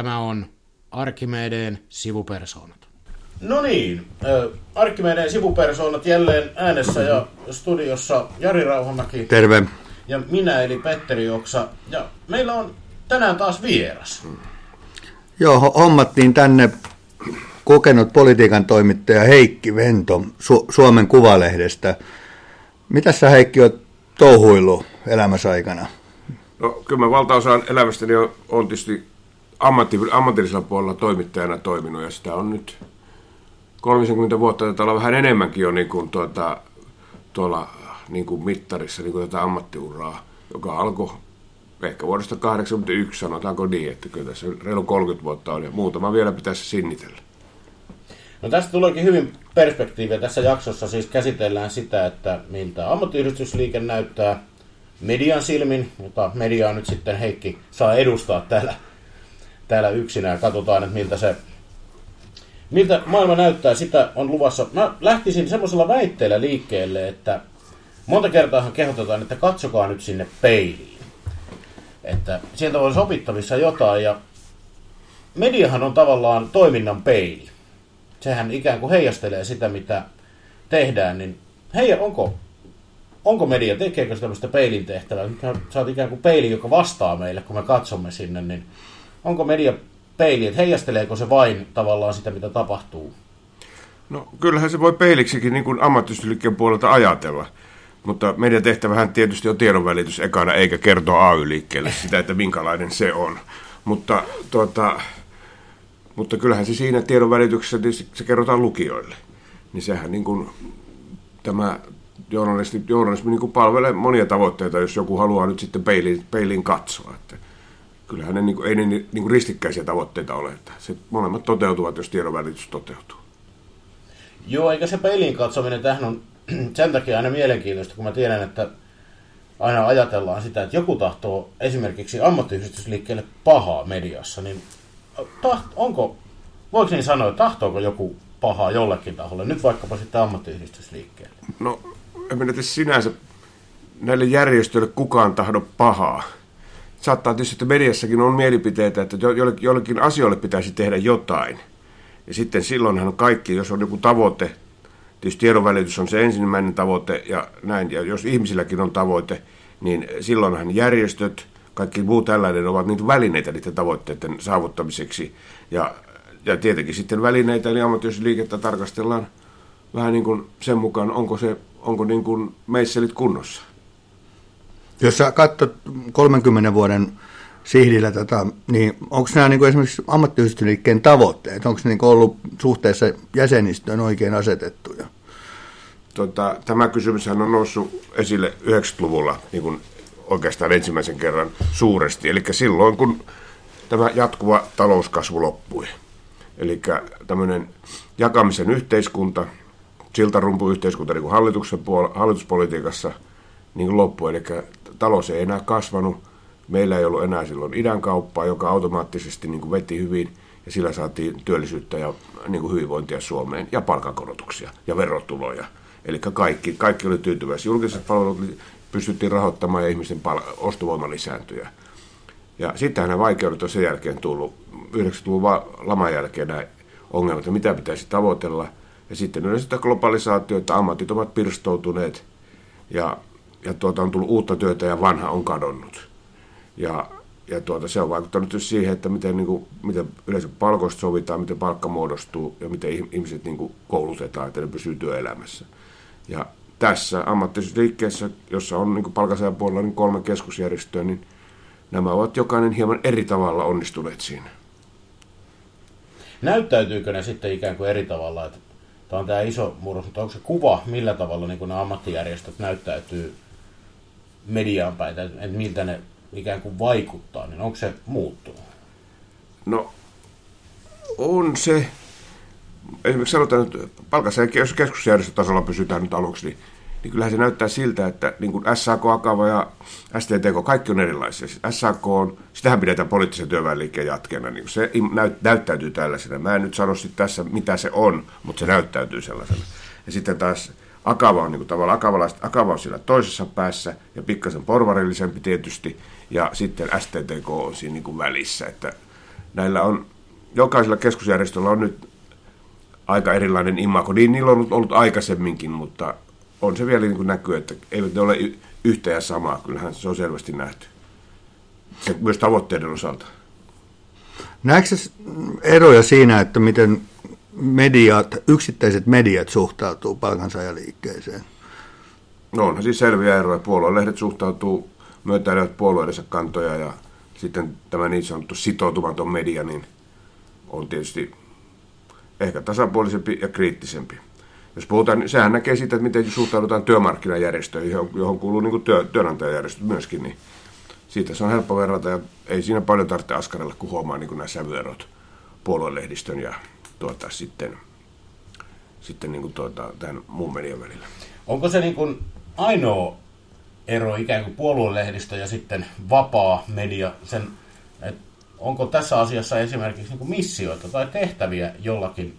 Tämä on Arkimedeen sivupersoonat. No niin, Arkimedeen sivupersoonat jälleen äänessä ja studiossa Jari Rauhamäki. Terve. Ja minä eli Petteri Oksa. Ja meillä on tänään taas vieras. Joo, hommattiin tänne kokenut politiikan toimittaja Heikki Vento Su- Suomen Kuvalehdestä. Mitä sä Heikki oot touhuillut elämässä aikana? No kyllä mä valtaosaan elämästäni on, on tietysti ammatti, ammatillisella puolella toimittajana toiminut ja sitä on nyt 30 vuotta, taitaa olla vähän enemmänkin jo niin kuin tuota, tuolla niin kuin mittarissa niin kuin tätä ammattiuraa, joka alkoi ehkä vuodesta 1981, sanotaanko niin, että kyllä tässä reilu 30 vuotta on ja muutama vielä pitäisi sinnitellä. No tästä tuleekin hyvin perspektiiviä. Tässä jaksossa siis käsitellään sitä, että miltä ammattiyhdistysliike näyttää median silmin, jota mediaa nyt sitten Heikki saa edustaa täällä, täällä yksinään. Katsotaan, että miltä se miltä maailma näyttää, sitä on luvassa. Mä lähtisin semmoisella väitteellä liikkeelle, että monta kertaa kehotetaan, että katsokaa nyt sinne peiliin. Että sieltä on sopittavissa jotain ja mediahan on tavallaan toiminnan peili. Sehän ikään kuin heijastelee sitä, mitä tehdään, niin hei, onko, onko media, tekeekö se tämmöistä peilin tehtävää? Sä oot ikään kuin peili, joka vastaa meille, kun me katsomme sinne, niin onko media peili, että heijasteleeko se vain tavallaan sitä, mitä tapahtuu? No kyllähän se voi peiliksikin niin kuin puolelta ajatella. Mutta meidän tehtävähän tietysti on tiedonvälitys ekana, eikä kertoa AY-liikkeelle sitä, että minkälainen se on. Mutta, tuota, mutta kyllähän se siinä tiedonvälityksessä se kerrotaan lukijoille. Niin sehän niin kuin, tämä journalismi, journalismi niin kuin palvelee monia tavoitteita, jos joku haluaa nyt sitten peiliin, peiliin katsoa. Että kyllähän ne, niin kuin, ei ne niin kuin ristikkäisiä tavoitteita ole. Että se molemmat toteutuvat, jos tiedonvälitys toteutuu. Joo, eikä se peiliin katsominen, tähän on sen takia aina mielenkiintoista, kun mä tiedän, että aina ajatellaan sitä, että joku tahtoo esimerkiksi ammattiyhdistysliikkeelle pahaa mediassa, niin taht, onko, voiko niin sanoa, että tahtooko joku pahaa jollekin taholle, nyt vaikkapa sitten ammattiyhdistysliikkeelle? No, en minä sinänsä näille järjestöille kukaan tahdo pahaa. Saattaa tietysti, että mediassakin on mielipiteitä, että jollekin asioille pitäisi tehdä jotain. Ja sitten silloinhan kaikki, jos on joku tavoite, Tietysti tiedonvälitys on se ensimmäinen tavoite ja näin, ja jos ihmisilläkin on tavoite, niin silloinhan järjestöt, kaikki muu tällainen ovat niitä välineitä niiden tavoitteiden saavuttamiseksi. Ja, ja tietenkin sitten välineitä, eli ammattiyhdistysliikettä tarkastellaan vähän niin kuin sen mukaan, onko, se, onko niin kuin meisselit kunnossa. Jos sä katsot 30 vuoden sihdillä, tota, niin onko nämä niin esimerkiksi ammattiyhdistysliikkeen tavoitteet, onko ne niin ollut suhteessa jäsenistöön oikein asetettuja? Tota, tämä kysymys on noussut esille 90-luvulla niin kuin oikeastaan ensimmäisen kerran suuresti, eli silloin kun tämä jatkuva talouskasvu loppui. Eli tämmöinen jakamisen yhteiskunta, siltarumpuyhteiskunta niin kuin hallituksen puol- hallituspolitiikassa niin loppui, eli talous ei enää kasvanut, Meillä ei ollut enää silloin idän kauppaa, joka automaattisesti niin kuin veti hyvin ja sillä saatiin työllisyyttä ja niin kuin hyvinvointia Suomeen ja palkankorotuksia ja verotuloja. Eli kaikki, kaikki oli tyytyväisiä. Julkiset palvelut pystyttiin rahoittamaan ja ihmisten pal- ostovoima lisääntyi. Ja sittenhän nämä vaikeudet on sen jälkeen tullut, 90-luvun laman jälkeen nämä ongelmat, että mitä pitäisi tavoitella. Ja sitten yleensä sitä globalisaatiota, ammatit ovat pirstoutuneet ja, ja tuota, on tullut uutta työtä ja vanha on kadonnut. Ja, ja tuota, se on vaikuttanut siihen, että miten, niin kuin, miten yleensä palkoista sovitaan, miten palkka muodostuu ja miten ihmiset niin kuin, koulutetaan, että ne pysyy työelämässä. Ja tässä ammattisliikkeessä, jossa on niin palkansaajan puolella niin kolme keskusjärjestöä, niin nämä ovat jokainen hieman eri tavalla onnistuneet siinä. Näyttäytyykö ne sitten ikään kuin eri tavalla? Että tämä on tämä iso murros, mutta onko se kuva, millä tavalla niin nämä ammattijärjestöt näyttäytyy mediaan päin, että miltä ne ikään kuin vaikuttaa, niin onko se muuttunut? No, on se. Esimerkiksi sanotaan, että palkansaajan keskusjärjestötasolla pysytään nyt aluksi, niin, niin kyllähän se näyttää siltä, että niin kuin SAK, Akava ja STTK, kaikki on erilaisia. Siis SAK on, sitähän pidetään poliittisen työväenliikkeen jatkeena, niin se näyt, näyttäytyy tällaisena. Mä en nyt sano tässä, mitä se on, mutta se näyttäytyy sellaisena. Ja sitten taas Akava on niin tavallaan Akava on siellä toisessa päässä ja pikkasen porvarillisempi tietysti, ja sitten STTK on siinä niin kuin välissä, että näillä on, jokaisella keskusjärjestöllä on nyt aika erilainen imago. Niin niillä on ollut, ollut aikaisemminkin, mutta on se vielä niin kuin näkyy, että eivät ne ole yhtä ja samaa. Kyllähän se on selvästi nähty. Se, myös tavoitteiden osalta. Näetkö eroja siinä, että miten mediat, yksittäiset mediat suhtautuu palkansaajaliikkeeseen? No onhan siis selviä eroja. Puoluelehdet suhtautuu myötäilevät puolueidensa kantoja ja sitten tämä niin sanottu sitoutumaton media niin on tietysti ehkä tasapuolisempi ja kriittisempi. Jos puhutaan, niin sehän näkee siitä, että miten suhtaudutaan työmarkkinajärjestöihin, johon, kuuluu niin työ, työnantajajärjestöt myöskin, niin siitä se on helppo verrata ja ei siinä paljon tarvitse askarella, kun huomaa niin nämä sävyerot puoluelehdistön ja tuota, sitten, sitten niin kuin tuota, tämän muun median välillä. Onko se niin kuin ainoa ero ikään kuin puoluelehdistö ja sitten vapaa media, sen, onko tässä asiassa esimerkiksi niin kuin missioita tai tehtäviä jollakin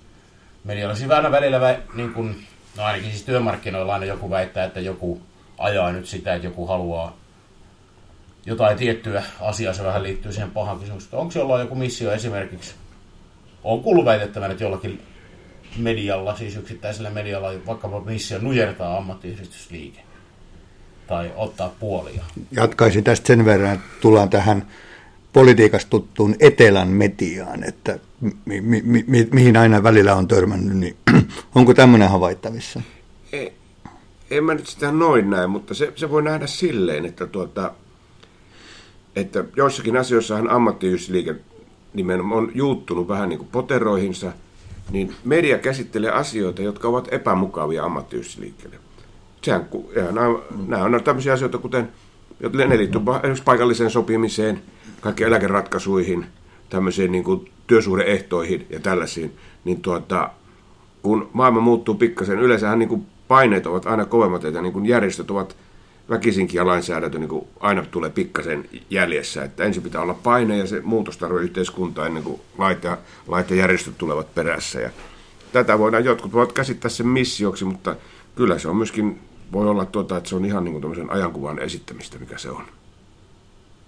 medialla? Siis aina välillä, niin kuin, no ainakin siis työmarkkinoilla aina joku väittää, että joku ajaa nyt sitä, että joku haluaa jotain tiettyä asiaa, se vähän liittyy siihen pahan kysymykseen. Onko jollain joku missio esimerkiksi, on kuullut väitettävän, että jollakin medialla, siis yksittäisellä medialla, vaikkapa missio nujertaa ammattiyhdistysliike tai ottaa puolia. Jatkaisin tästä sen verran, että tullaan tähän politiikasta tuttuun etelän mediaan, että mi- mi- mi- mihin aina välillä on törmännyt, niin onko tämmöinen havaittavissa? Ei, en mä nyt sitä noin näe, mutta se, se voi nähdä silleen, että, tuota, että joissakin asioissahan ammattiyhdistysliike nimenomaan on juuttunut vähän niin kuin poteroihinsa, niin media käsittelee asioita, jotka ovat epämukavia ammattiyhdistysliikkeelle. Sehän, ja nämä, nämä on tämmöisiä asioita, kuten ne liittyy esimerkiksi paikalliseen sopimiseen, kaikkiin eläkeratkaisuihin, tämmöisiin niin kuin työsuhdeehtoihin ja tällaisiin, niin tuota, kun maailma muuttuu pikkasen, yleensähän niin kuin paineet ovat aina kovemmat, että niin kuin järjestöt ovat väkisinkin ja lainsäädäntö niin aina tulee pikkasen jäljessä, että ensin pitää olla paine ja se muutos tarvitsee yhteiskuntaa ennen kuin lait ja, lait ja järjestöt tulevat perässä. Ja tätä voidaan, jotkut voivat käsittää sen missioksi, mutta kyllä se on myöskin, voi olla tuota, että se on ihan niin kuin ajankuvan esittämistä, mikä se on.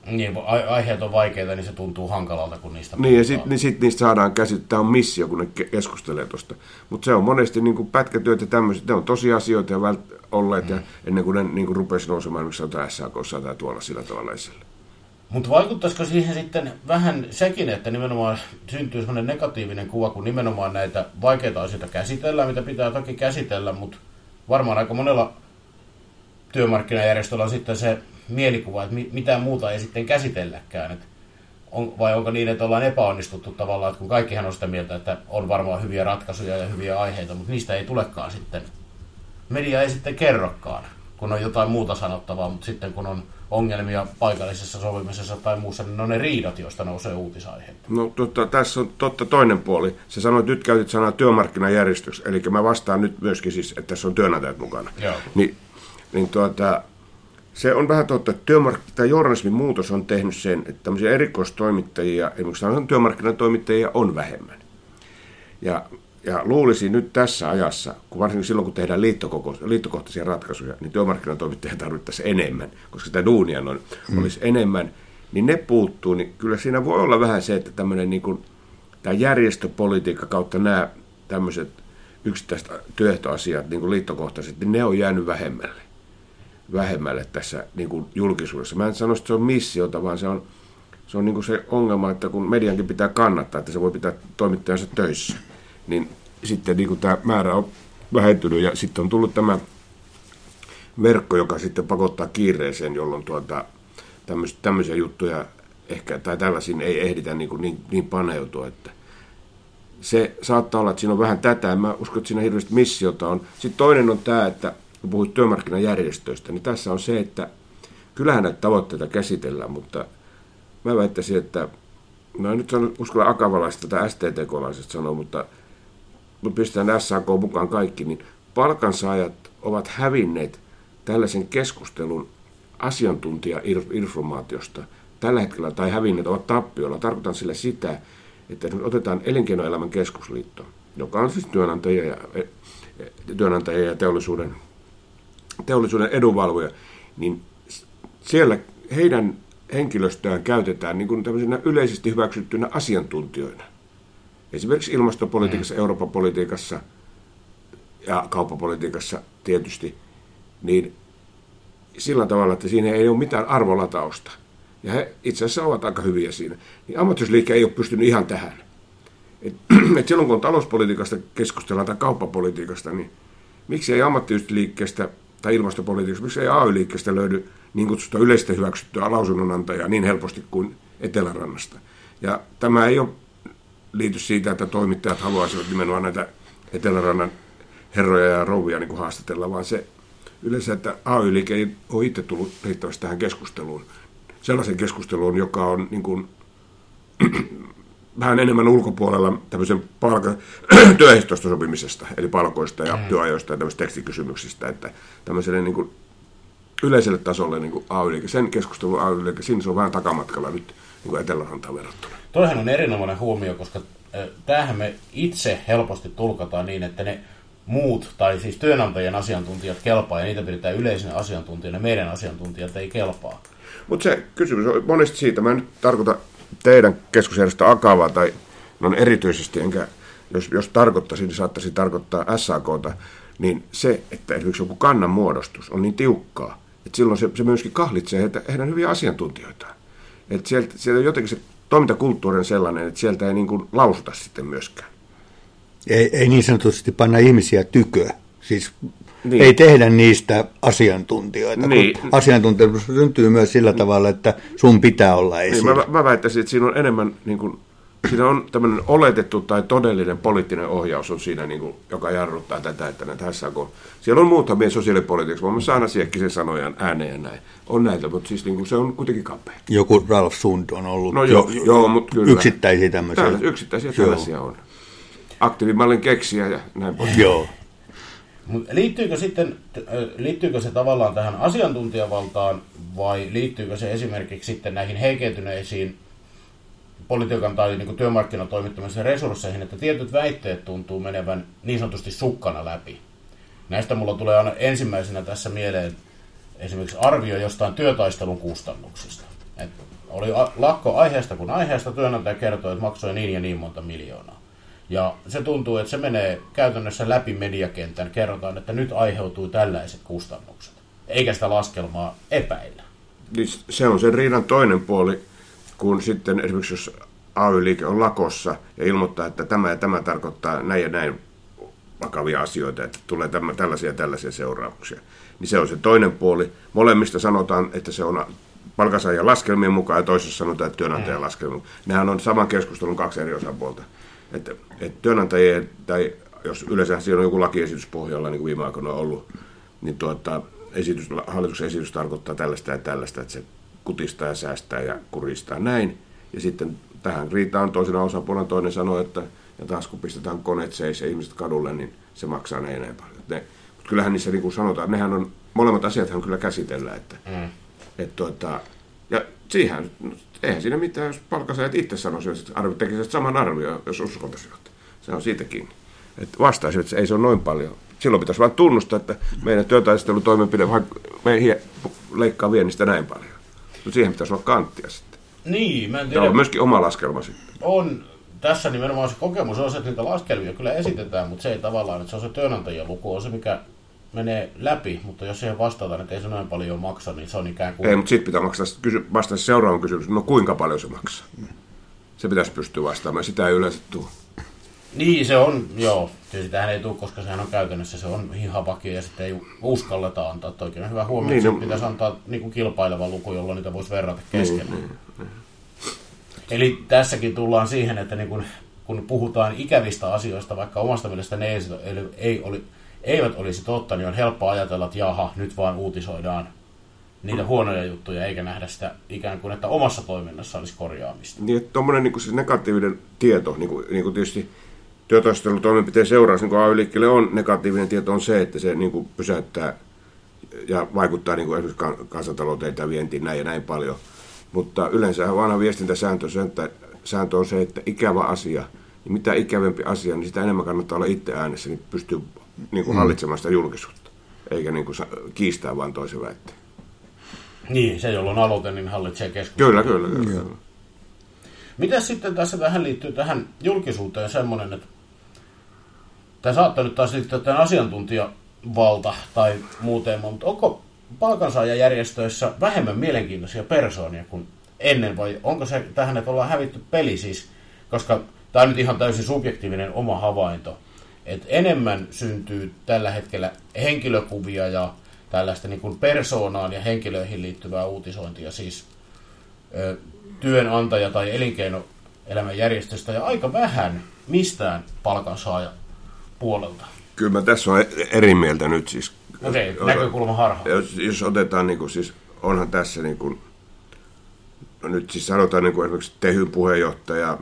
Niin, aiheet on vaikeita, niin se tuntuu hankalalta, kun niistä Niin, ja sitten niin sit niistä saadaan käsittää, on missio, kun ne keskustelee tuosta. Mutta se on monesti niin kuin pätkätyöt ja tämmöiset, ne on tosiasioita ja vält- olleet, mm. ja ennen kuin ne niin kuin rupesi nousemaan, miksi sanotaan SAKssa tai tuolla sillä tavalla esille. Mutta vaikuttaisiko siihen sitten vähän sekin, että nimenomaan syntyy sellainen negatiivinen kuva, kun nimenomaan näitä vaikeita asioita käsitellään, mitä pitää toki käsitellä, mutta varmaan aika monella työmarkkinajärjestöllä on sitten se mielikuva, että mitään muuta ei sitten käsitelläkään. Et on, vai onko niin, että ollaan epäonnistuttu tavallaan, että kun kaikkihan on sitä mieltä, että on varmaan hyviä ratkaisuja ja hyviä aiheita, mutta niistä ei tulekaan sitten, media ei sitten kerrokaan, kun on jotain muuta sanottavaa, mutta sitten kun on ongelmia paikallisessa sovimisessa tai muussa, niin ne on ne riidat, joista nousee uutisaiheita. No totta, tässä on totta toinen puoli. Se sanoi, että nyt käytit sanaa työmarkkinajärjestys, eli mä vastaan nyt myöskin siis, että tässä on työnantajat mukana. Joo. Niin, niin tuota, se on vähän totta, että työmark- tämä journalismin muutos on tehnyt sen, että tämmöisiä erikoistoimittajia, esimerkiksi työmarkkinatoimittajia on vähemmän. Ja, ja luulisin nyt tässä ajassa, kun varsinkin silloin kun tehdään liittokohtaisia ratkaisuja, niin työmarkkinatoimittajia tarvittaisiin enemmän, koska sitä duunia on, hmm. olisi enemmän, niin ne puuttuu, niin kyllä siinä voi olla vähän se, että tämmöinen niin kuin, tämä järjestöpolitiikka kautta nämä tämmöiset yksittäiset työehtoasiat, niin kuin liittokohtaiset, niin ne on jäänyt vähemmälle vähemmälle tässä niin kuin julkisuudessa. Mä en sano, että se on missiota, vaan se on, se on niin kuin se ongelma, että kun mediankin pitää kannattaa, että se voi pitää toimittajansa töissä, niin sitten niin kuin tämä määrä on vähentynyt ja sitten on tullut tämä verkko, joka sitten pakottaa kiireeseen, jolloin tuota, tämmöisiä juttuja ehkä, tai tällaisiin ei ehditä niin, kuin niin, niin paneutua, että se saattaa olla, että siinä on vähän tätä. Mä uskon, että siinä hirveästi missiota on. Sitten toinen on tämä, että kun puhuit työmarkkinajärjestöistä, niin tässä on se, että kyllähän näitä tavoitteita käsitellään, mutta mä väittäisin, että mä nyt sanon, uskalla akavalaista tai STTK-laiset sanoa, mutta me pistetään SAK mukaan kaikki, niin palkansaajat ovat hävinneet tällaisen keskustelun asiantuntija-informaatiosta tällä hetkellä, tai hävinneet ovat tappiolla. Tarkoitan sillä sitä, että nyt otetaan elinkeinoelämän keskusliitto, joka on siis työnantajia ja, e, e, työnantajia ja teollisuuden teollisuuden edunvalvoja, niin siellä heidän, henkilöstöään käytetään niin kuin tämmöisenä yleisesti hyväksyttynä asiantuntijoina. Esimerkiksi ilmastopolitiikassa, mm. Euroopan politiikassa ja kauppapolitiikassa tietysti, niin sillä tavalla, että siinä ei ole mitään arvolatausta. Ja he itse asiassa ovat aika hyviä siinä. Niin ammattiyhdistysliike ei ole pystynyt ihan tähän. Et, et silloin kun talouspolitiikasta keskustellaan tai kauppapolitiikasta, niin miksi ei ammattiyhdistysliikkeestä tai ilmastopolitiikasta, miksi ei AY-liikkeestä löydy niin kutsusta yleistä hyväksyttyä lausunnonantajaa niin helposti kuin Etelärannasta. Ja tämä ei ole liity siitä, että toimittajat haluaisivat nimenomaan näitä Etelärannan herroja ja rouvia niin kuin haastatella, vaan se yleensä, että AY-liike ei ole itse tullut riittävästi tähän keskusteluun. Sellaisen keskusteluun, joka on niin kuin, vähän enemmän ulkopuolella tämmöisen palka, työehtoista sopimisesta, eli palkoista ja mm. työajoista ja tämmöisistä tekstikysymyksistä, että tämmöiselle niin kuin yleiselle tasolle niin kuin AY-liike, sen keskustelun AY-liike, siinä se on vähän takamatkalla nyt niin kuin Etelärantaan verrattuna. Toihan on erinomainen huomio, koska tämähän me itse helposti tulkataan niin, että ne muut, tai siis työnantajien asiantuntijat kelpaa, ja niitä pidetään yleisenä asiantuntijana, meidän asiantuntijat ei kelpaa. Mutta se kysymys on monesti siitä, mä en nyt tarkoita teidän keskusjärjestö Akavaa tai no erityisesti, enkä jos, jos tarkoittaisi, niin saattaisi tarkoittaa SAKta, niin se, että esimerkiksi joku kannan muodostus on niin tiukkaa, että silloin se, se myöskin kahlitsee heitä, heidän hyviä asiantuntijoitaan. Että sieltä, sieltä jotenkin se toimintakulttuuri on sellainen, että sieltä ei niin kuin lausuta sitten myöskään. Ei, ei niin sanotusti panna ihmisiä tyköä. Siis niin. ei tehdä niistä asiantuntijoita. Niin. Kun asiantuntijuus syntyy myös sillä tavalla, että sun pitää olla esillä. Niin, mä, mä väittäisin, että siinä on enemmän, niin kuin, siinä on tämmöinen oletettu tai todellinen poliittinen ohjaus on siinä, niin kuin, joka jarruttaa tätä, että näitä kun Siellä on muutamia sosiaalipolitiikassa, mä saan Siekkisen sanojan ääneen ja näin. On näitä, mutta siis niin kuin, se on kuitenkin kapea. Joku Ralf Sund on ollut no, jo, jo, joo, mutta kyllä. yksittäisiä tämmöisiä. Tällaisia, yksittäisiä tällaisia on. Aktiivimallin keksiä ja näin pois. Joo. Liittyykö, sitten, liittyykö se tavallaan tähän asiantuntijavaltaan vai liittyykö se esimerkiksi sitten näihin heikentyneisiin politiikan tai niin työmarkkinatoimittamisen resursseihin, että tietyt väitteet tuntuu menevän niin sanotusti sukkana läpi. Näistä mulla tulee aina ensimmäisenä tässä mieleen esimerkiksi arvio jostain työtaistelun kustannuksista. Et oli lakko aiheesta kuin aiheesta, työnantaja kertoi, että maksoi niin ja niin monta miljoonaa. Ja se tuntuu, että se menee käytännössä läpi mediakentän. Kerrotaan, että nyt aiheutuu tällaiset kustannukset. Eikä sitä laskelmaa epäillä. Niin se on sen riidan toinen puoli, kun sitten esimerkiksi jos AY-liike on lakossa ja ilmoittaa, että tämä ja tämä tarkoittaa näin ja näin vakavia asioita, että tulee tämä, tällaisia ja tällaisia seurauksia. Niin se on se toinen puoli. Molemmista sanotaan, että se on palkansaajan laskelmien mukaan ja toisessa sanotaan, että työnantajan mm. laskelmien mukaan. Nehän on saman keskustelun kaksi eri osapuolta. Että, että työnantajien, tai jos yleensä siinä on joku lakiesitys pohjalla, niin kuin viime aikoina on ollut, niin tuota, esitys, hallituksen esitys tarkoittaa tällaista ja tällaista, että se kutistaa ja säästää ja kuristaa näin. Ja sitten tähän riitaan toisena osapuolena toinen sanoo, että ja taas kun pistetään koneet seis ja ihmiset kadulle, niin se maksaa näin näin paljon. Ne, mutta kyllähän niissä niin kuin sanotaan, nehän on, molemmat asiat kyllä käsitellään. Että, mm. et, tuota, ja siihen, eihän siinä mitään, jos palkansaajat itse sanoisivat, että arvio, tekisivät saman arvio, jos uskontaisivat. Se on siitä kiinni. Että vastaisivat, että ei se ole noin paljon. Silloin pitäisi vain tunnustaa, että meidän työtaistelutoimenpide meihin leikkaa viennistä näin paljon. Mutta siihen pitäisi olla kanttia sitten. Niin, mä en tiedä. Tämä on myöskin oma laskelma sitten. On. Tässä nimenomaan se kokemus on se, että niitä laskelmia kyllä esitetään, mutta se ei tavallaan, että se on se työnantajien luku, on se mikä menee läpi, mutta jos siihen vastataan, että ei se noin paljon maksa, niin se on ikään kuin... Ei, mutta sitten pitää maksaa, kysy, vastata seuraavan kysymys, no kuinka paljon se maksaa? Se pitäisi pystyä vastaamaan, sitä ei yleensä tule. Niin, se on, joo. Tietysti tähän ei tule, koska sehän on käytännössä, se on hihapaki ja sitten ei uskalleta antaa. Että oikein hyvä huomio, niin, että no, pitäisi antaa niin kuin kilpaileva luku, jolloin niitä voisi verrata keskenään. Niin, niin, niin. Eli tässäkin tullaan siihen, että niin kun, kun puhutaan ikävistä asioista, vaikka omasta mielestä ne ei, ei, oli, eivät olisi totta, niin on helppo ajatella, että jaha, nyt vaan uutisoidaan niitä huonoja juttuja, eikä nähdä sitä ikään kuin, että omassa toiminnassa olisi korjaamista. Niin, että tuommoinen niin siis negatiivinen tieto, niin kuin, niin kuin tietysti työtaistelutoimenpiteen seuraus, niin kuin on negatiivinen tieto, on se, että se niin kuin pysäyttää ja vaikuttaa niin kuin esimerkiksi kansantalouteen ja vientiin näin ja näin paljon. Mutta yleensä vanha viestintäsääntö sääntö on se, että ikävä asia, niin mitä ikävempi asia, niin sitä enemmän kannattaa olla itse äänessä, niin pystyy niin kuin mm. hallitsemaan sitä julkisuutta, eikä niin kuin kiistää vain toisen väitteen. Niin, se jolloin aloite, niin hallitsee keskustelua. Kyllä, kyllä, kyllä. Kyllä. Miten sitten tässä tähän liittyy tähän julkisuuteen semmoinen, että tämä saattaa nyt taas liittyä tämän asiantuntijavalta tai muuten, mutta onko palkansaajajärjestöissä vähemmän mielenkiintoisia persoonia kuin ennen vai onko se tähän, että ollaan hävitty peli siis, koska tämä on nyt ihan täysin subjektiivinen oma havainto, että enemmän syntyy tällä hetkellä henkilökuvia ja tällaista niin kuin persoonaan ja henkilöihin liittyvää uutisointia, siis ö, työnantaja- tai elinkeinoelämän järjestöstä ja aika vähän mistään palkansaaja puolelta. Kyllä mä tässä on eri mieltä nyt siis. Okei, Jos- näkökulma harha. Jos, jos otetaan, niin kuin, siis onhan tässä niin kuin, no nyt siis sanotaan niin kuin esimerkiksi Tehyn puheenjohtaja,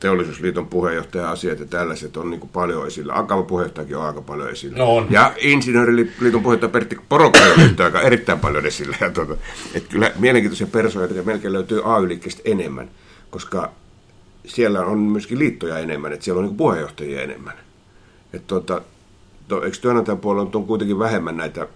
teollisuusliiton puheenjohtaja asiat ja tällaiset on niin kuin paljon esillä. Akava puheenjohtajakin on aika paljon esillä. No on. Ja insinööriliiton puheenjohtaja Pertti Porokainen on nyt aika erittäin paljon esillä. Ja tuota, että kyllä mielenkiintoisia persoonia melkein löytyy AY-liikkeestä enemmän, koska siellä on myöskin liittoja enemmän, että siellä on niin puheenjohtajia enemmän. Että tuota, to, eikö työnantajan puolella on kuitenkin vähemmän näitä,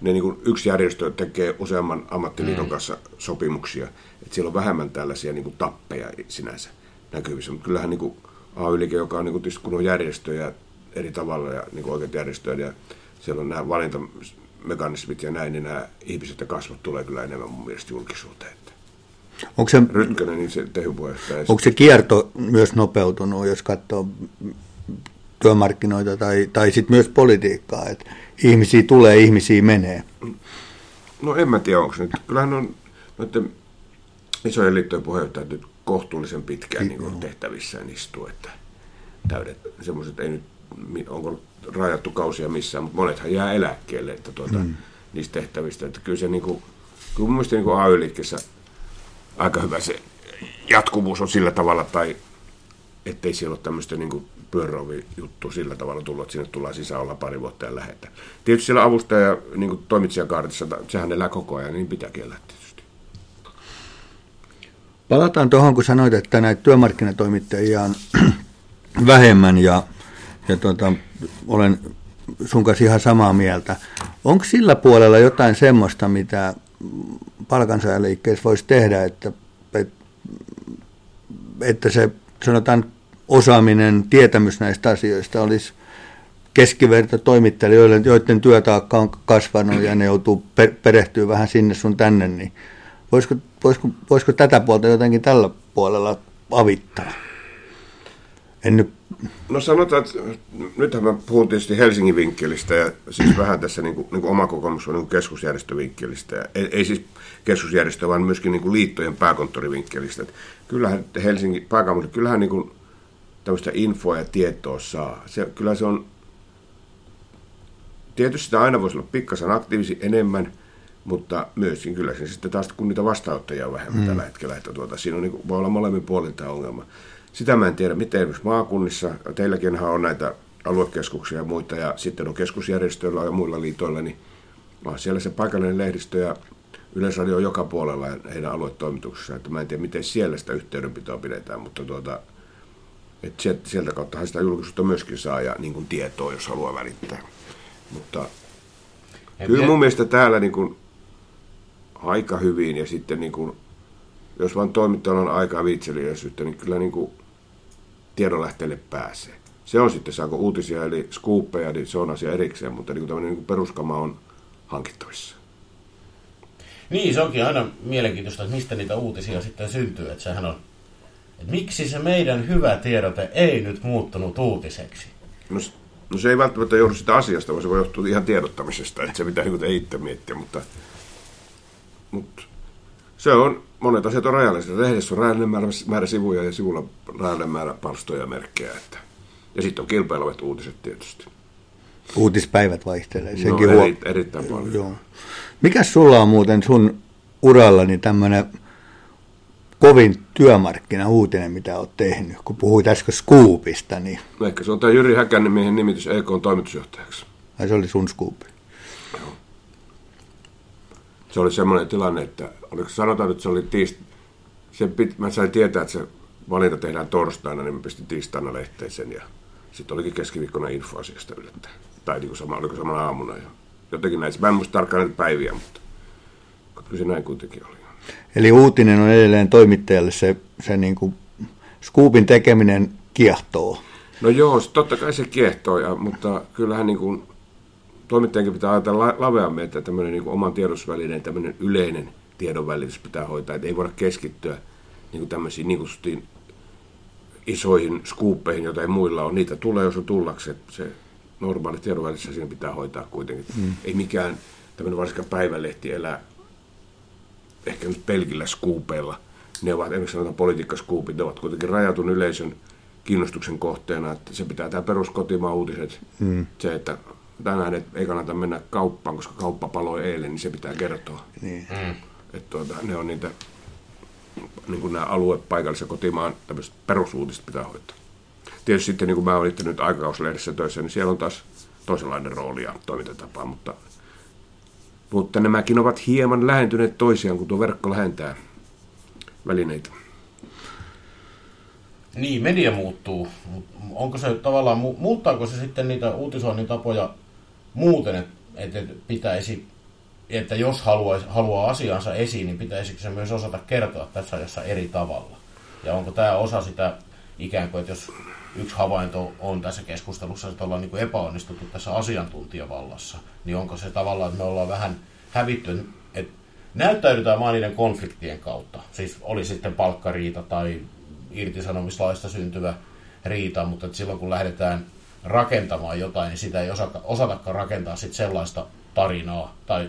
ne niin kuin yksi järjestö tekee useamman ammattiliiton kanssa sopimuksia, että siellä on vähemmän tällaisia niin kuin tappeja sinänsä näkyvissä, mutta kyllähän niin AY-liike, joka on niin kuin, tietysti kun on järjestöjä eri tavalla ja niin kuin oikeat järjestöjä ja siellä on nämä valintamekanismit ja näin, niin nämä ihmiset ja kasvot tulee kyllä enemmän mun mielestä julkisuuteen. Onko se, Rytkönen, niin se onko se kierto myös nopeutunut, jos katsoo työmarkkinoita tai, tai sitten myös politiikkaa, että ihmisiä tulee, ihmisiä menee. No en mä tiedä, onko se nyt. Kyllähän on noiden isojen liittojen puheenjohtajat nyt kohtuullisen pitkään niin kuin tehtävissään istuu, että täydet semmoiset ei nyt, onko rajattu kausia missään, mutta monethan jää eläkkeelle että tuota, mm. niistä tehtävistä. Että kyllä se niin kuin, kyllä mun mielestä niin kuin AY-liikkeessä aika hyvä se jatkuvuus on sillä tavalla, tai ettei siellä ole tämmöistä niin pyöröovi juttu sillä tavalla tullut, että sinne tullaan sisään olla pari vuotta ja lähetä. Tietysti siellä avustaja ja niin toimitsijakaartissa, sehän elää koko ajan, niin pitääkin elää tietysti. Palataan tuohon, kun sanoit, että näitä työmarkkinatoimittajia on vähemmän ja, ja tota, olen sun kanssa ihan samaa mieltä. Onko sillä puolella jotain semmoista, mitä palkansaajaliikkeessä voisi tehdä, että, että, se sanotaan osaaminen, tietämys näistä asioista olisi keskiverto toimittajille, joiden työtaakka on kasvanut ja ne joutuu per- perehtyä vähän sinne sun tänne, niin voisiko, voisiko, voisiko tätä puolta jotenkin tällä puolella avittaa? En nyt, No sanotaan, että nythän mä puhun tietysti Helsingin vinkkelistä ja siis vähän tässä niin kuin, niin kuin oma kokemus on niin keskusjärjestövinkkelistä. Ja ei, ei siis keskusjärjestö, vaan myöskin niin kuin liittojen pääkonttorivinkkelistä. Että kyllähän Helsingin pääkaupunki, kyllähän niin kuin tämmöistä infoa ja tietoa saa. Se, kyllä se on, tietysti sitä aina voisi olla pikkasen aktiivisi enemmän, mutta myöskin kyllä se sitten taas, kun niitä vastaanottajia on vähemmän mm. tällä hetkellä, että tuota, siinä on, niin kuin, voi olla molemmin puolin tämä ongelma. Sitä mä en tiedä, miten esimerkiksi maakunnissa, teilläkin on näitä aluekeskuksia ja muita, ja sitten on keskusjärjestöillä ja muilla liitoilla, niin on siellä se paikallinen lehdistö ja Yleisradio on joka puolella heidän aluetoimituksessaan, että mä en tiedä, miten siellä sitä yhteydenpitoa pidetään, mutta tuota, että sieltä, kautta sitä julkisuutta myöskin saa ja niin kuin tietoa, jos haluaa välittää. Mutta Ja kyllä mun mielestä täällä niin kuin aika hyvin ja sitten niin kuin, jos vaan toimittajalla on aikaa viitseliäisyyttä, niin kyllä niin kuin tiedonlähteelle pääsee. Se on sitten, saako uutisia eli skuuppeja, niin se on asia erikseen, mutta niin kuin tämmöinen niin peruskama on hankittavissa. Niin, se onkin aina mielenkiintoista, että mistä niitä uutisia sitten syntyy. Että sehän on, että miksi se meidän hyvä tiedote ei nyt muuttunut uutiseksi? No, no se ei välttämättä johdu sitä asiasta, vaan se voi johtua ihan tiedottamisesta, että se pitää niin itse miettiä, mutta, mutta se on, monet asiat on rajallisia. Lehdessä on rajallinen määrä, määrä sivuja ja sivulla rajallinen määrä palstoja ja merkkejä. Että. Ja sitten on kilpailevat uutiset tietysti. uutispäivät vaihtelee. No, Senkin eri, huo- erittäin paljon. Joo. Mikäs sulla on muuten sun urallani tämmöinen kovin työmarkkinauutinen, mitä oot tehnyt? Kun puhuit äsken Scoopista, niin No ehkä se on tämä Jyri Häkänen miehen nimitys EK on toimitusjohtajaksi. ai se oli sun Scoopi. Se oli semmoinen tilanne, että oliko sanotaan, että se oli tiist... Se pit... Mä sain tietää, että se valinta tehdään torstaina, niin mä pistin tiistaina lehteen sen ja sitten olikin keskiviikkona info asiasta yllättäen. Tai niin kuin sama, oliko samana aamuna. Ja jotenkin näin. Mä en muista tarkkaan näitä päiviä, mutta Kyllä se näin kuitenkin oli. Eli uutinen on edelleen toimittajalle se, se niin kuin scoopin tekeminen kiehtoo. No joo, totta kai se kiehtoo, ja, mutta kyllähän niin kuin, toimittajankin pitää ajatella laveammin, että tämmöinen niin oman tiedotusvälineen tämmöinen yleinen tiedonvälitys pitää hoitaa, että ei voida keskittyä niin tämmöisiin niin kuin isoihin skuuppeihin, joita ei muilla ole. Niitä tulee, jos on tullakseen. Se normaali tiedonvälitys siinä pitää hoitaa kuitenkin. Mm. Ei mikään tämmöinen varsinkaan päivälehti elää ehkä nyt pelkillä skuupeilla. Ne ovat, esimerkiksi sanotaan politiikkaskuupit, ne ovat kuitenkin rajatun yleisön kiinnostuksen kohteena, että se pitää tämä peruskotimaan uutiset, mm. se, että tänään et, ei kannata mennä kauppaan, koska kauppa paloi eilen, niin se pitää kertoa. Niin. Mm. Että tuota, ne on niitä, niin kuin nämä alue, paikallisen kotimaan tämmöiset perusuutiset pitää hoitaa. Tietysti sitten, niin kuin mä olen nyt aikakauslehdessä töissä, niin siellä on taas toisenlainen rooli ja toimintatapa, mutta, mutta nämäkin ovat hieman lähentyneet toisiaan, kun tuo verkko lähentää välineitä. Niin, media muuttuu. Onko se tavallaan, muuttaako se sitten niitä uutisoinnin tapoja muuten, että, että pitäisi, että jos haluaisi, haluaa asiansa esiin, niin pitäisikö se myös osata kertoa tässä ajassa eri tavalla? Ja onko tämä osa sitä ikään kuin, että jos yksi havainto on tässä keskustelussa, että ollaan niin kuin epäonnistuttu tässä asiantuntijavallassa, niin onko se tavallaan, että me ollaan vähän hävitty, että näyttäydytään vain niiden konfliktien kautta. Siis oli sitten palkkariita tai irtisanomislaista syntyvä riita, mutta silloin kun lähdetään rakentamaan jotain, niin sitä ei osata, osatakaan rakentaa sit sellaista tarinaa tai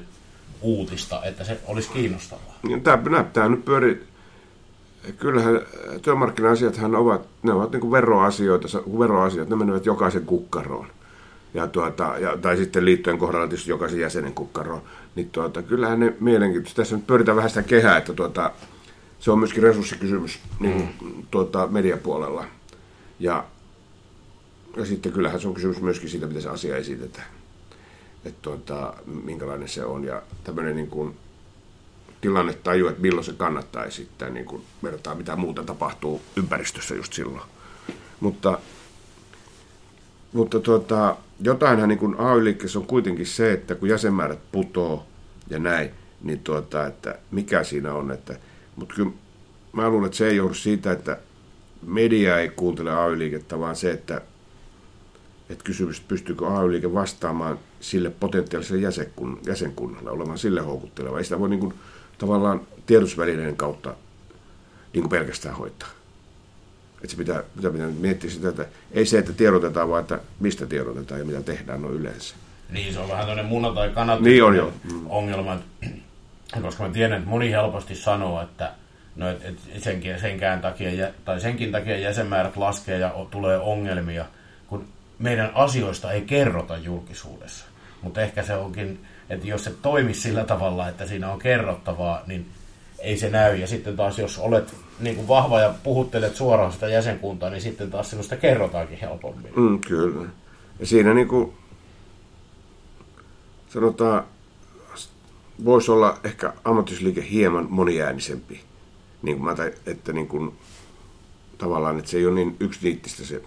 uutista, että se olisi kiinnostavaa. Tämä näyttää nyt pyöri. Kyllähän työmarkkina-asiathan ovat, ne ovat niin kuin veroasioita, veroasiat, ne menevät jokaisen kukkaroon. Ja tuota, ja, tai sitten liittojen kohdalla tietysti jokaisen jäsenen kukkaroon. Niin tuota, kyllähän ne mielenkiintoista. Tässä nyt pyöritään vähän sitä kehää, että tuota, se on myöskin resurssikysymys niin, mm. tuota, mediapuolella. Ja, ja sitten kyllähän se on kysymys myöskin siitä, miten se asia esitetään. Että tuota, minkälainen se on. Ja tämmöinen niin kuin, tilanne tajua, että milloin se kannattaa esittää, niin kuin vertaa mitä muuta tapahtuu ympäristössä just silloin. Mutta, mutta tuota, jotainhan niin kuin AY-liikkeessä on kuitenkin se, että kun jäsenmäärät putoo ja näin, niin tuota, että mikä siinä on, että mutta kyllä mä luulen, että se ei johdu siitä, että media ei kuuntele AY-liikettä, vaan se, että, että kysymys, pystyykö AY-liike vastaamaan sille potentiaaliselle jäsenkun, jäsenkunnalle, olemaan sille houkutteleva. Ei sitä voi niin kuin, tavallaan tiedotusvälineiden kautta niin kuin pelkästään hoitaa. Että se pitää, pitää, pitää miettiä sitä, että ei se, että tiedotetaan, vaan että mistä tiedotetaan ja mitä tehdään no yleensä. Niin, se on vähän tämmöinen muna tai kanat niin on, jo. Mm. ongelma, koska mä tiedän, että moni helposti sanoo, että no, et, et senkin, senkään takia, tai senkin takia jäsenmäärät laskee ja tulee ongelmia, meidän asioista ei kerrota julkisuudessa. Mutta ehkä se onkin, että jos se toimisi sillä tavalla, että siinä on kerrottavaa, niin ei se näy. Ja sitten taas, jos olet niin kuin vahva ja puhuttelet suoraan sitä jäsenkuntaa, niin sitten taas sinusta kerrotaankin helpommin. Mm, kyllä. Ja siinä niin kuin sanotaan, voisi olla ehkä ammattiyhdistysliike hieman moniäänisempi. Niin kuin mä, että niin kuin, tavallaan, että se ei ole niin yksiniittistä se,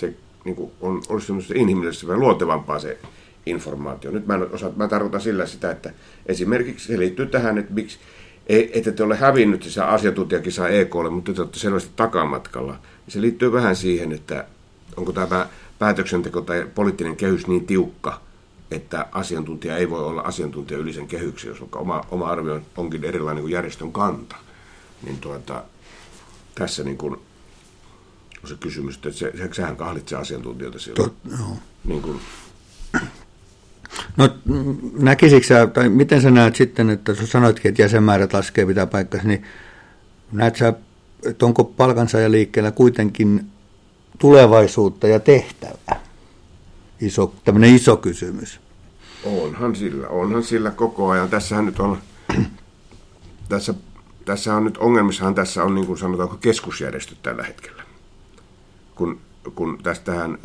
se niin kuin on, olisi semmoista inhimillistä vähän luontevampaa se informaatio. Nyt mä, en osaa, mä tarkoitan sillä sitä, että esimerkiksi se liittyy tähän, että miksi, ei, että te ole hävinnyt se asiantuntijakisa EKlle, mutta te olette selvästi takamatkalla. Se liittyy vähän siihen, että onko tämä päätöksenteko tai poliittinen kehys niin tiukka, että asiantuntija ei voi olla asiantuntija yli sen kehyksen, jos oma, oma arvio onkin erilainen kuin järjestön kanta. Niin tuota, tässä niin kuin se kysymys, että se, sehän kahlitsee asiantuntijoita silloin. Tot, no. niin kuin, No näkisikö sä, tai miten sä näet sitten, että sä sanoitkin, että jäsenmäärät laskee pitää paikkansa, niin näet sä, että onko palkansaajaliikkeellä kuitenkin tulevaisuutta ja tehtävää? iso, tämmöinen iso kysymys. Onhan sillä, onhan sillä koko ajan. Tässähän nyt on, tässä, tässä on nyt ongelmissahan tässä on niin kuin sanotaanko keskusjärjestöt tällä hetkellä. Kun, kun tästähän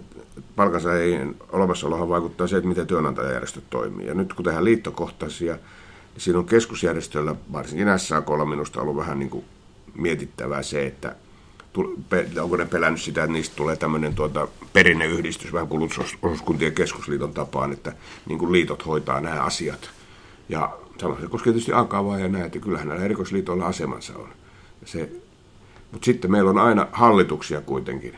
palkansaajien olemassaolohan vaikuttaa se, että miten työnantajajärjestöt toimii. Ja nyt kun tehdään liittokohtaisia, niin siinä on keskusjärjestöllä, varsinkin SAKlla minusta ollut vähän niin kuin mietittävää se, että onko ne pelännyt sitä, että niistä tulee tämmöinen tuota, perinneyhdistys, vähän kuin keskusliiton tapaan, että niin kuin liitot hoitaa nämä asiat. Ja sama se koskee tietysti Akavaa ja näitä. Kyllähän näillä erikoisliitoilla asemansa on. Se, mutta sitten meillä on aina hallituksia kuitenkin,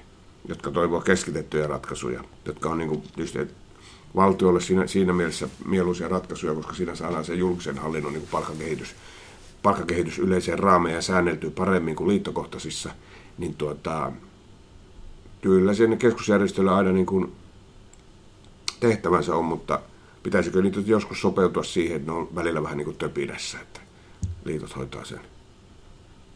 jotka toivoo keskitettyjä ratkaisuja, jotka on niin kuin tietysti valtiolle siinä, siinä mielessä mieluisia ratkaisuja, koska siinä saadaan se julkisen hallinnon niin kuin palkkakehitys, palkkakehitys yleiseen raameen ja säänneltyy paremmin kuin liittokohtaisissa, niin tuota, kyllä sen keskusjärjestöllä aina niin kuin tehtävänsä on, mutta pitäisikö niitä joskus sopeutua siihen, että ne on välillä vähän niin kuin töpinässä, että liitot hoitaa sen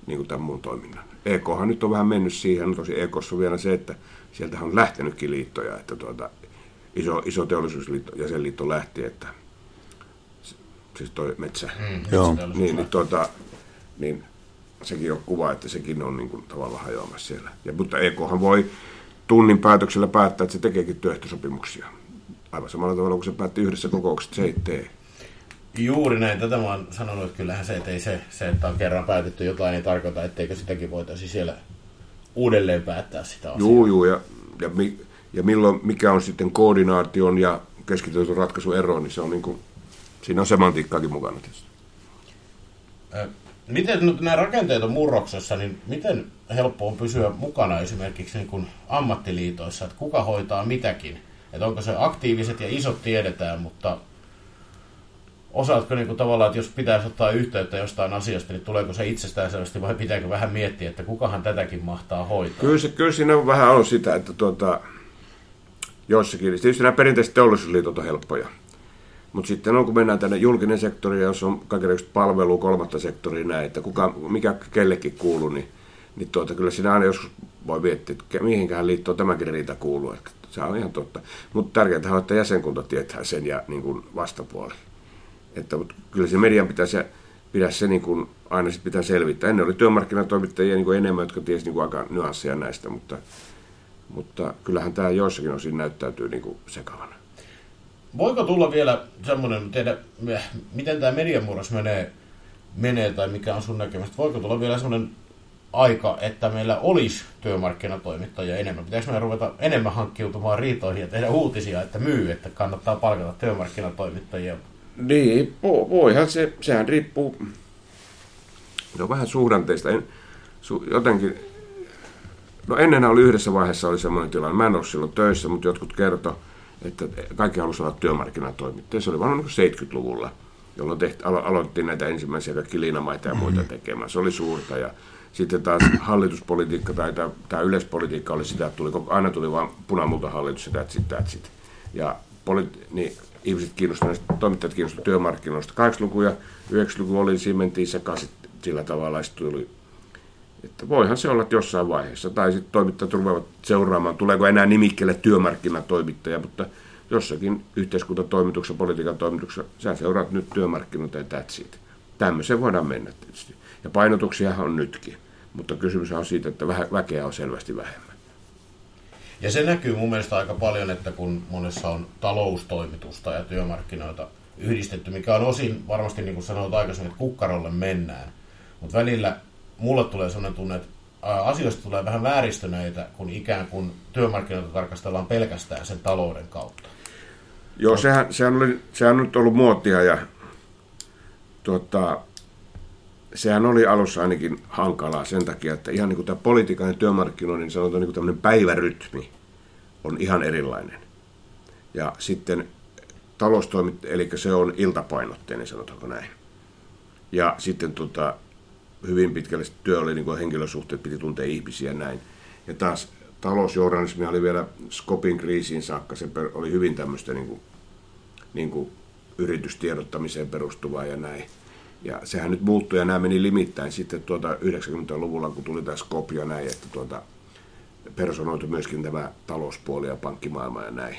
niin kuin tämän muun toiminnan. EKhan nyt on vähän mennyt siihen, no tosi EKssa on vielä se, että sieltä on lähtenytkin liittoja, että tuota, iso, iso teollisuusliitto, jäsenliitto lähti, että siis toi metsä, Mm, Joo. niin, niin, tuota, niin sekin on kuva, että sekin on niin kuin, tavallaan hajoamassa siellä. Ja, mutta EKhan voi tunnin päätöksellä päättää, että se tekeekin työehtosopimuksia. Aivan samalla tavalla kuin se päätti yhdessä kokouksessa, että se ei tee. Juuri näin. Tätä mä oon sanonut, että kyllähän se, että ei se, se, että on kerran päätetty jotain, ei tarkoita, etteikö sitäkin voitaisiin siellä uudelleen päättää sitä asiaa. Juu, juu, ja, ja, mi, ja milloin, mikä on sitten koordinaation ja keskitytyn ratkaisun ero, niin se on niin kuin, siinä on semantiikkaakin mukana tietysti. Ö, Miten nyt nämä rakenteet on murroksessa, niin miten helppo on pysyä mukana esimerkiksi niin kuin ammattiliitoissa, että kuka hoitaa mitäkin? Että onko se aktiiviset ja isot tiedetään, mutta osaatko niin kuin tavallaan, että jos pitäisi ottaa yhteyttä jostain asiasta, niin tuleeko se itsestäänselvästi vai pitääkö vähän miettiä, että kukahan tätäkin mahtaa hoitaa? Kyllä, se, kyllä siinä vähän on sitä, että tuota, joissakin, tietysti nämä perinteiset teollisuusliitot on helppoja. Mutta sitten on, kun mennään tänne julkinen sektori, jos on kaikenlaista palvelua, kolmatta sektoria näin, että kuka, mikä kellekin kuuluu, niin, niin tuota, kyllä siinä aina joskus voi miettiä, että mihinkään liittoon tämäkin riita kuuluu. Että se on ihan totta. Mutta tärkeintä on, että jäsenkunta tietää sen ja niin kuin vastapuoli. Että, mutta kyllä se median pitäisi pidä se niin kuin, aina sit pitää selvittää. Ennen oli työmarkkinatoimittajia niin kuin enemmän, jotka tiesi niin kuin aika nyansseja näistä, mutta, mutta kyllähän tämä joissakin osin näyttäytyy niin kuin sekavana. Voiko tulla vielä semmoinen, tiedä, miten tämä mediamurros menee, menee tai mikä on sun näkemys, voiko tulla vielä semmoinen aika, että meillä olisi työmarkkinatoimittajia enemmän? Pitäisikö meidän ruveta enemmän hankkiutumaan riitoihin ja tehdä uutisia, että myy, että kannattaa palkata työmarkkinatoimittajia? Niin, vo- voihan se, sehän riippuu, on vähän suhdanteista. En, su, jotenkin, no ennen oli yhdessä vaiheessa oli semmoinen tilanne, mä en ole silloin töissä, mutta jotkut kertoi, että kaikki halusivat olla työmarkkinatoimittajia. Se oli vaan niin 70-luvulla, jolloin tehti, alo, aloitettiin näitä ensimmäisiä kaikki liinamaita ja muita tekemään. Se oli suurta ja sitten taas hallituspolitiikka tai tämä, yleispolitiikka oli sitä, että tuli, aina tuli vain punamulta hallitus ja that's it, that's it. Ja poli- niin ihmiset kiinnostuneet, toimittajat kiinnostuneet työmarkkinoista. 80-luku ja 90-luku oli, siinä mentiin sekaisin sillä tavalla, tuli että voihan se olla että jossain vaiheessa. Tai sitten toimittajat ruvevat seuraamaan, tuleeko enää nimikkeelle työmarkkinatoimittaja, mutta jossakin yhteiskuntatoimituksessa, politiikan toimituksessa, sä seuraat nyt työmarkkinoita ja that's it. Tämmöiseen voidaan mennä tietysti. Ja painotuksiahan on nytkin. Mutta kysymys on siitä, että väkeä on selvästi vähemmän. Ja se näkyy mun mielestä aika paljon, että kun monessa on taloustoimitusta ja työmarkkinoita yhdistetty, mikä on osin varmasti, niin kuin sanoit aikaisemmin, että kukkarolle mennään. Mutta välillä mulle tulee sellainen tunne, että asioista tulee vähän vääristyneitä, kun ikään kuin työmarkkinoita tarkastellaan pelkästään sen talouden kautta. Joo, sehän, sehän, oli, sehän on nyt ollut muotia ja tuota, sehän oli alussa ainakin hankalaa sen takia, että ihan niin kuin tämä politiikan ja työmarkkinoiden niin sanotaan niin kuin tämmöinen päivärytmi on ihan erilainen. Ja sitten taloustoimit, eli se on iltapainotteinen, sanotaanko näin. Ja sitten tota, hyvin pitkälle työ oli niin kuin henkilösuhteet, piti tuntea ihmisiä ja näin. Ja taas talousjournalismi oli vielä Skopin kriisiin saakka, se oli hyvin tämmöistä niin kuin, niin kuin yritystiedottamiseen perustuvaa ja näin. Ja sehän nyt muuttui ja nämä meni limittäin sitten tuota 90-luvulla, kun tuli tämä Skop ja näin, että tuota, personoitu myöskin tämä talouspuoli ja pankkimaailma ja näin.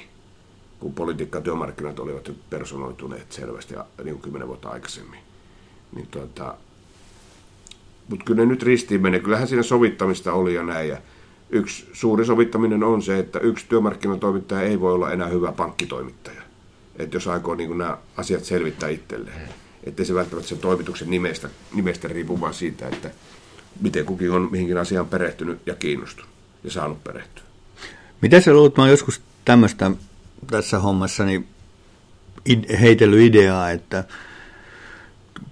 Kun politiikka ja työmarkkinat olivat personoituneet selvästi niin kuin kymmenen vuotta aikaisemmin. Niin tuota, mutta kyllä ne nyt ristiin menee. Kyllähän siinä sovittamista oli ja näin. Ja yksi suuri sovittaminen on se, että yksi työmarkkinatoimittaja ei voi olla enää hyvä pankkitoimittaja. Että jos aikoo niin nämä asiat selvittää itselleen. Että se välttämättä sen toimituksen nimestä, nimestä riipu vaan siitä, että miten kukin on mihinkin asiaan perehtynyt ja kiinnostunut ja saanut perehtyä. Miten sä luulet, mä joskus tämmöistä tässä hommassa niin heitellyt ideaa, että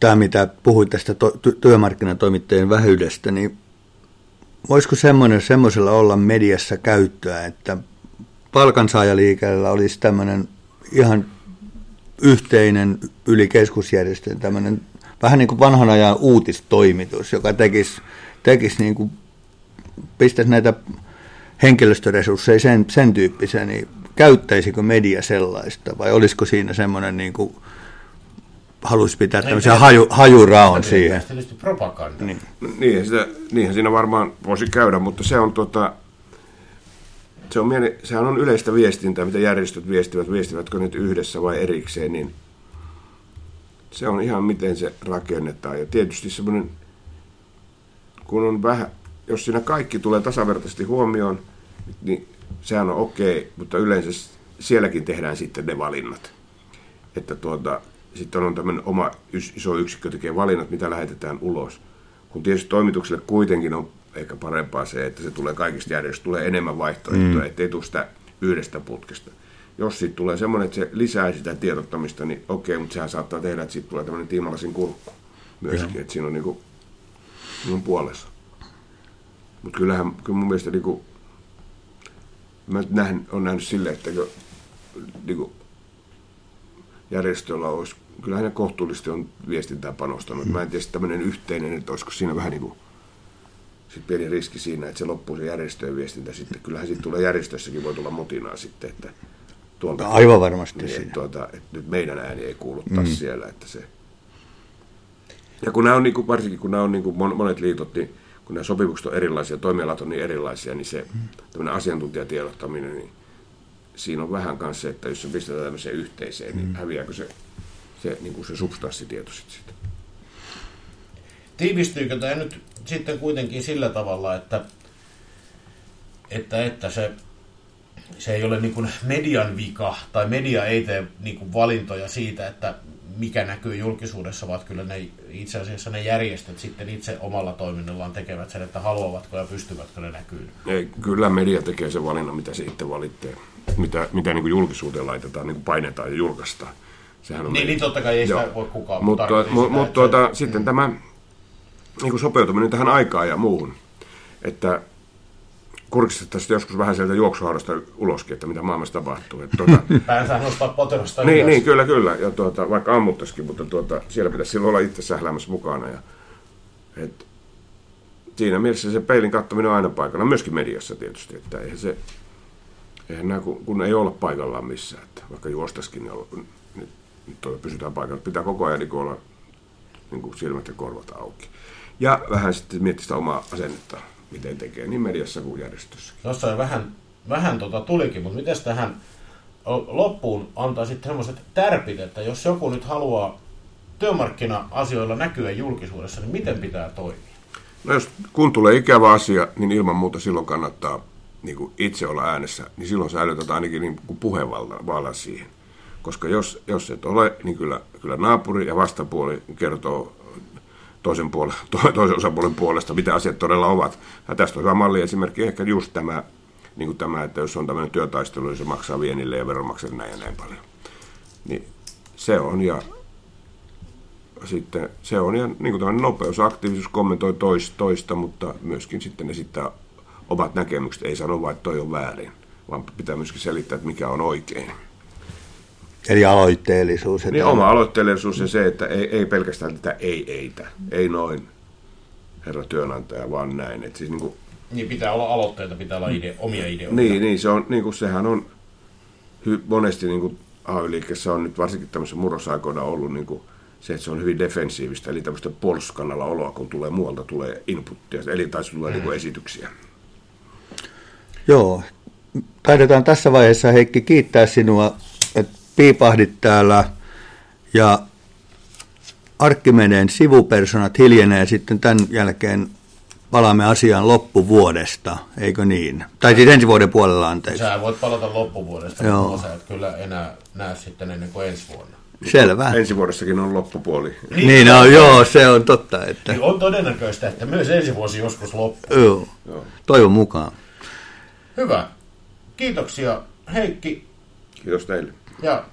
tämä mitä puhuit tästä to, työmarkkinatoimittajien vähyydestä, niin voisiko semmoinen, semmoisella olla mediassa käyttöä, että palkansaajaliikellä olisi tämmöinen ihan yhteinen yli keskusjärjestön tämmöinen vähän niin kuin vanhan ajan uutistoimitus, joka tekisi, tekisi niin kuin, pistäisi näitä henkilöstöresursseja sen, sen tyyppisen, niin käyttäisikö media sellaista vai olisiko siinä semmoinen niin kuin, halusi pitää tämmöisen haju, hajuraon siihen. Propaganda. Niin. Niinhän, sitä, niinhän siinä varmaan voisi käydä, mutta se on tota, se on mieli, sehän on yleistä viestintää, mitä järjestöt viestivät, viestivätkö nyt yhdessä vai erikseen, niin se on ihan miten se rakennetaan. Ja tietysti semmoinen, kun on vähän, jos siinä kaikki tulee tasavertaisesti huomioon, niin sehän on okei, mutta yleensä sielläkin tehdään sitten ne valinnat. Että tuota, sitten on tämmöinen oma iso yksikkö tekee valinnat, mitä lähetetään ulos. Kun tietysti toimitukselle kuitenkin on ehkä parempaa se, että se tulee kaikista järjestöistä, tulee enemmän vaihtoehtoja, mm. ettei tule sitä yhdestä putkesta. Jos siitä tulee semmoinen, että se lisää sitä tiedottamista, niin okei, mutta sehän saattaa tehdä, että siitä tulee tämmöinen tiimalasin kurkku myöskin, ja. että siinä on niin puolessa. Mutta kyllähän, kyllä mun mielestä niinku, mä nähn, on nähnyt silleen, että niinku, järjestöllä olisi, kyllähän ne kohtuullisesti on viestintään panostanut. Mm. Mä en tiedä, tämmöinen yhteinen, että olisiko siinä vähän niin kuin sit pieni riski siinä, että se loppuu se järjestöjen viestintä sitten. Kyllähän siitä tulee järjestössäkin voi tulla mutinaa sitten, että tuolta, Aivan varmasti niin, siinä. Tuota, että nyt meidän ääni ei kuulu taas mm. siellä, että se... Ja kun nämä on, niin kuin, varsinkin kun nämä on niin kuin monet liitot, niin kun nämä sopimukset on erilaisia, toimialat on niin erilaisia, niin se mm. asiantuntijatiedottaminen, niin siinä on vähän kanssa se, että jos se pistetään tämmöiseen yhteiseen, niin mm. häviääkö se, se, niin kuin se substanssitieto sitten siitä? Tiivistyykö tämä nyt sitten kuitenkin sillä tavalla, että, että, että se, se ei ole niin kuin median vika, tai media ei tee niin kuin valintoja siitä, että mikä näkyy julkisuudessa, vaan kyllä ne, itse asiassa ne järjestöt sitten itse omalla toiminnallaan tekevät sen, että haluavatko ja pystyvätkö ne näkyy. Ei, kyllä media tekee sen valinnan, mitä se itse valittaa, mitä, mitä niin kuin julkisuuteen laitetaan, niin kuin painetaan ja julkaistaan. Sehän on niin, niin totta kai ei sitä Joo. voi kukaan Mutta mut, mut, tuota, se, sitten mm. tämä niin kuin sopeutuminen tähän aikaan ja muuhun. Että kurkistettaisiin joskus vähän sieltä juoksuhaudasta uloskin, että mitä maailmassa tapahtuu. Että, tuota, Päänsä nostaa poterosta niin, niin, kyllä, kyllä. Ja tuota, vaikka ammuttaisikin, mutta tuota, siellä pitäisi silloin olla itse sähläämässä mukana. Ja, et, siinä mielessä se peilin kattominen on aina paikalla, myöskin mediassa tietysti. Että eihän se, eihän nämä, kun, kun ei olla paikallaan missään, että vaikka juostaskin, niin, nyt, nyt pysytään paikalla. Pitää koko ajan niin olla niin kuin silmät ja korvat auki. Ja vähän sitten miettiä sitä omaa asennetta, miten tekee niin mediassa kuin järjestössä. Tuossa vähän, vähän tota tulikin, mutta miten tähän loppuun antaa sitten semmoiset tärpit, että jos joku nyt haluaa työmarkkina-asioilla näkyä julkisuudessa, niin miten pitää toimia? No jos kun tulee ikävä asia, niin ilman muuta silloin kannattaa niin kuin itse olla äänessä, niin silloin säilytetään ainakin niin kuin puhevallan siihen. Koska jos, jos et ole, niin kyllä, kyllä naapuri ja vastapuoli kertoo toisen, puolen, to, toisen osapuolen puolesta, mitä asiat todella ovat. Ja tästä on hyvä malli esimerkki ehkä just tämä, niin kuin tämä, että jos on tämmöinen työtaistelu, niin se maksaa vienille ja veronmaksajille näin ja näin paljon. Niin se on ja sitten se on ja niin kuin nopeus, aktiivisuus kommentoi toista, toista, mutta myöskin sitten esittää omat näkemykset. Ei sano vain, että toi on väärin, vaan pitää myöskin selittää, että mikä on oikein. Eli aloitteellisuus. Niin, oma aloitteellisuus ja se, että ei, ei pelkästään tätä ei-eitä, ei noin, herra työnantaja, vaan näin. Että siis niin, kuin, niin pitää olla aloitteita, pitää olla ide, omia ideoita. Niin, niin, se on, niin kuin, sehän on hy, monesti niin kuin AY-liikkeessä on nyt varsinkin tämmöisen murrosaikoina ollut niin kuin, se, että se on hyvin defensiivistä, eli tämmöistä puolustuskannalla oloa, kun tulee muualta tulee inputtia, eli taisi tulee mm. niin kuin esityksiä. Joo, taidetaan tässä vaiheessa Heikki kiittää sinua, piipahdit täällä ja Arkkimedeen sivupersonat hiljenee sitten tämän jälkeen palaamme asiaan loppuvuodesta, eikö niin? Tai siis ensi vuoden puolella, anteeksi. Sä voit palata loppuvuodesta, Joo. mutta sä et kyllä enää näe sitten ennen kuin ensi vuonna. Selvä. Ensi vuodessakin on loppupuoli. Niin, niin no, joo, se on totta. Että... Niin on todennäköistä, että myös ensi vuosi joskus loppuu. Joo, joo. toivon mukaan. Hyvä. Kiitoksia Heikki. Kiitos teille. Ja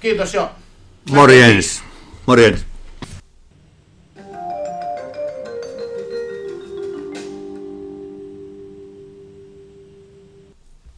kiitos ja... Morjens. Morjens.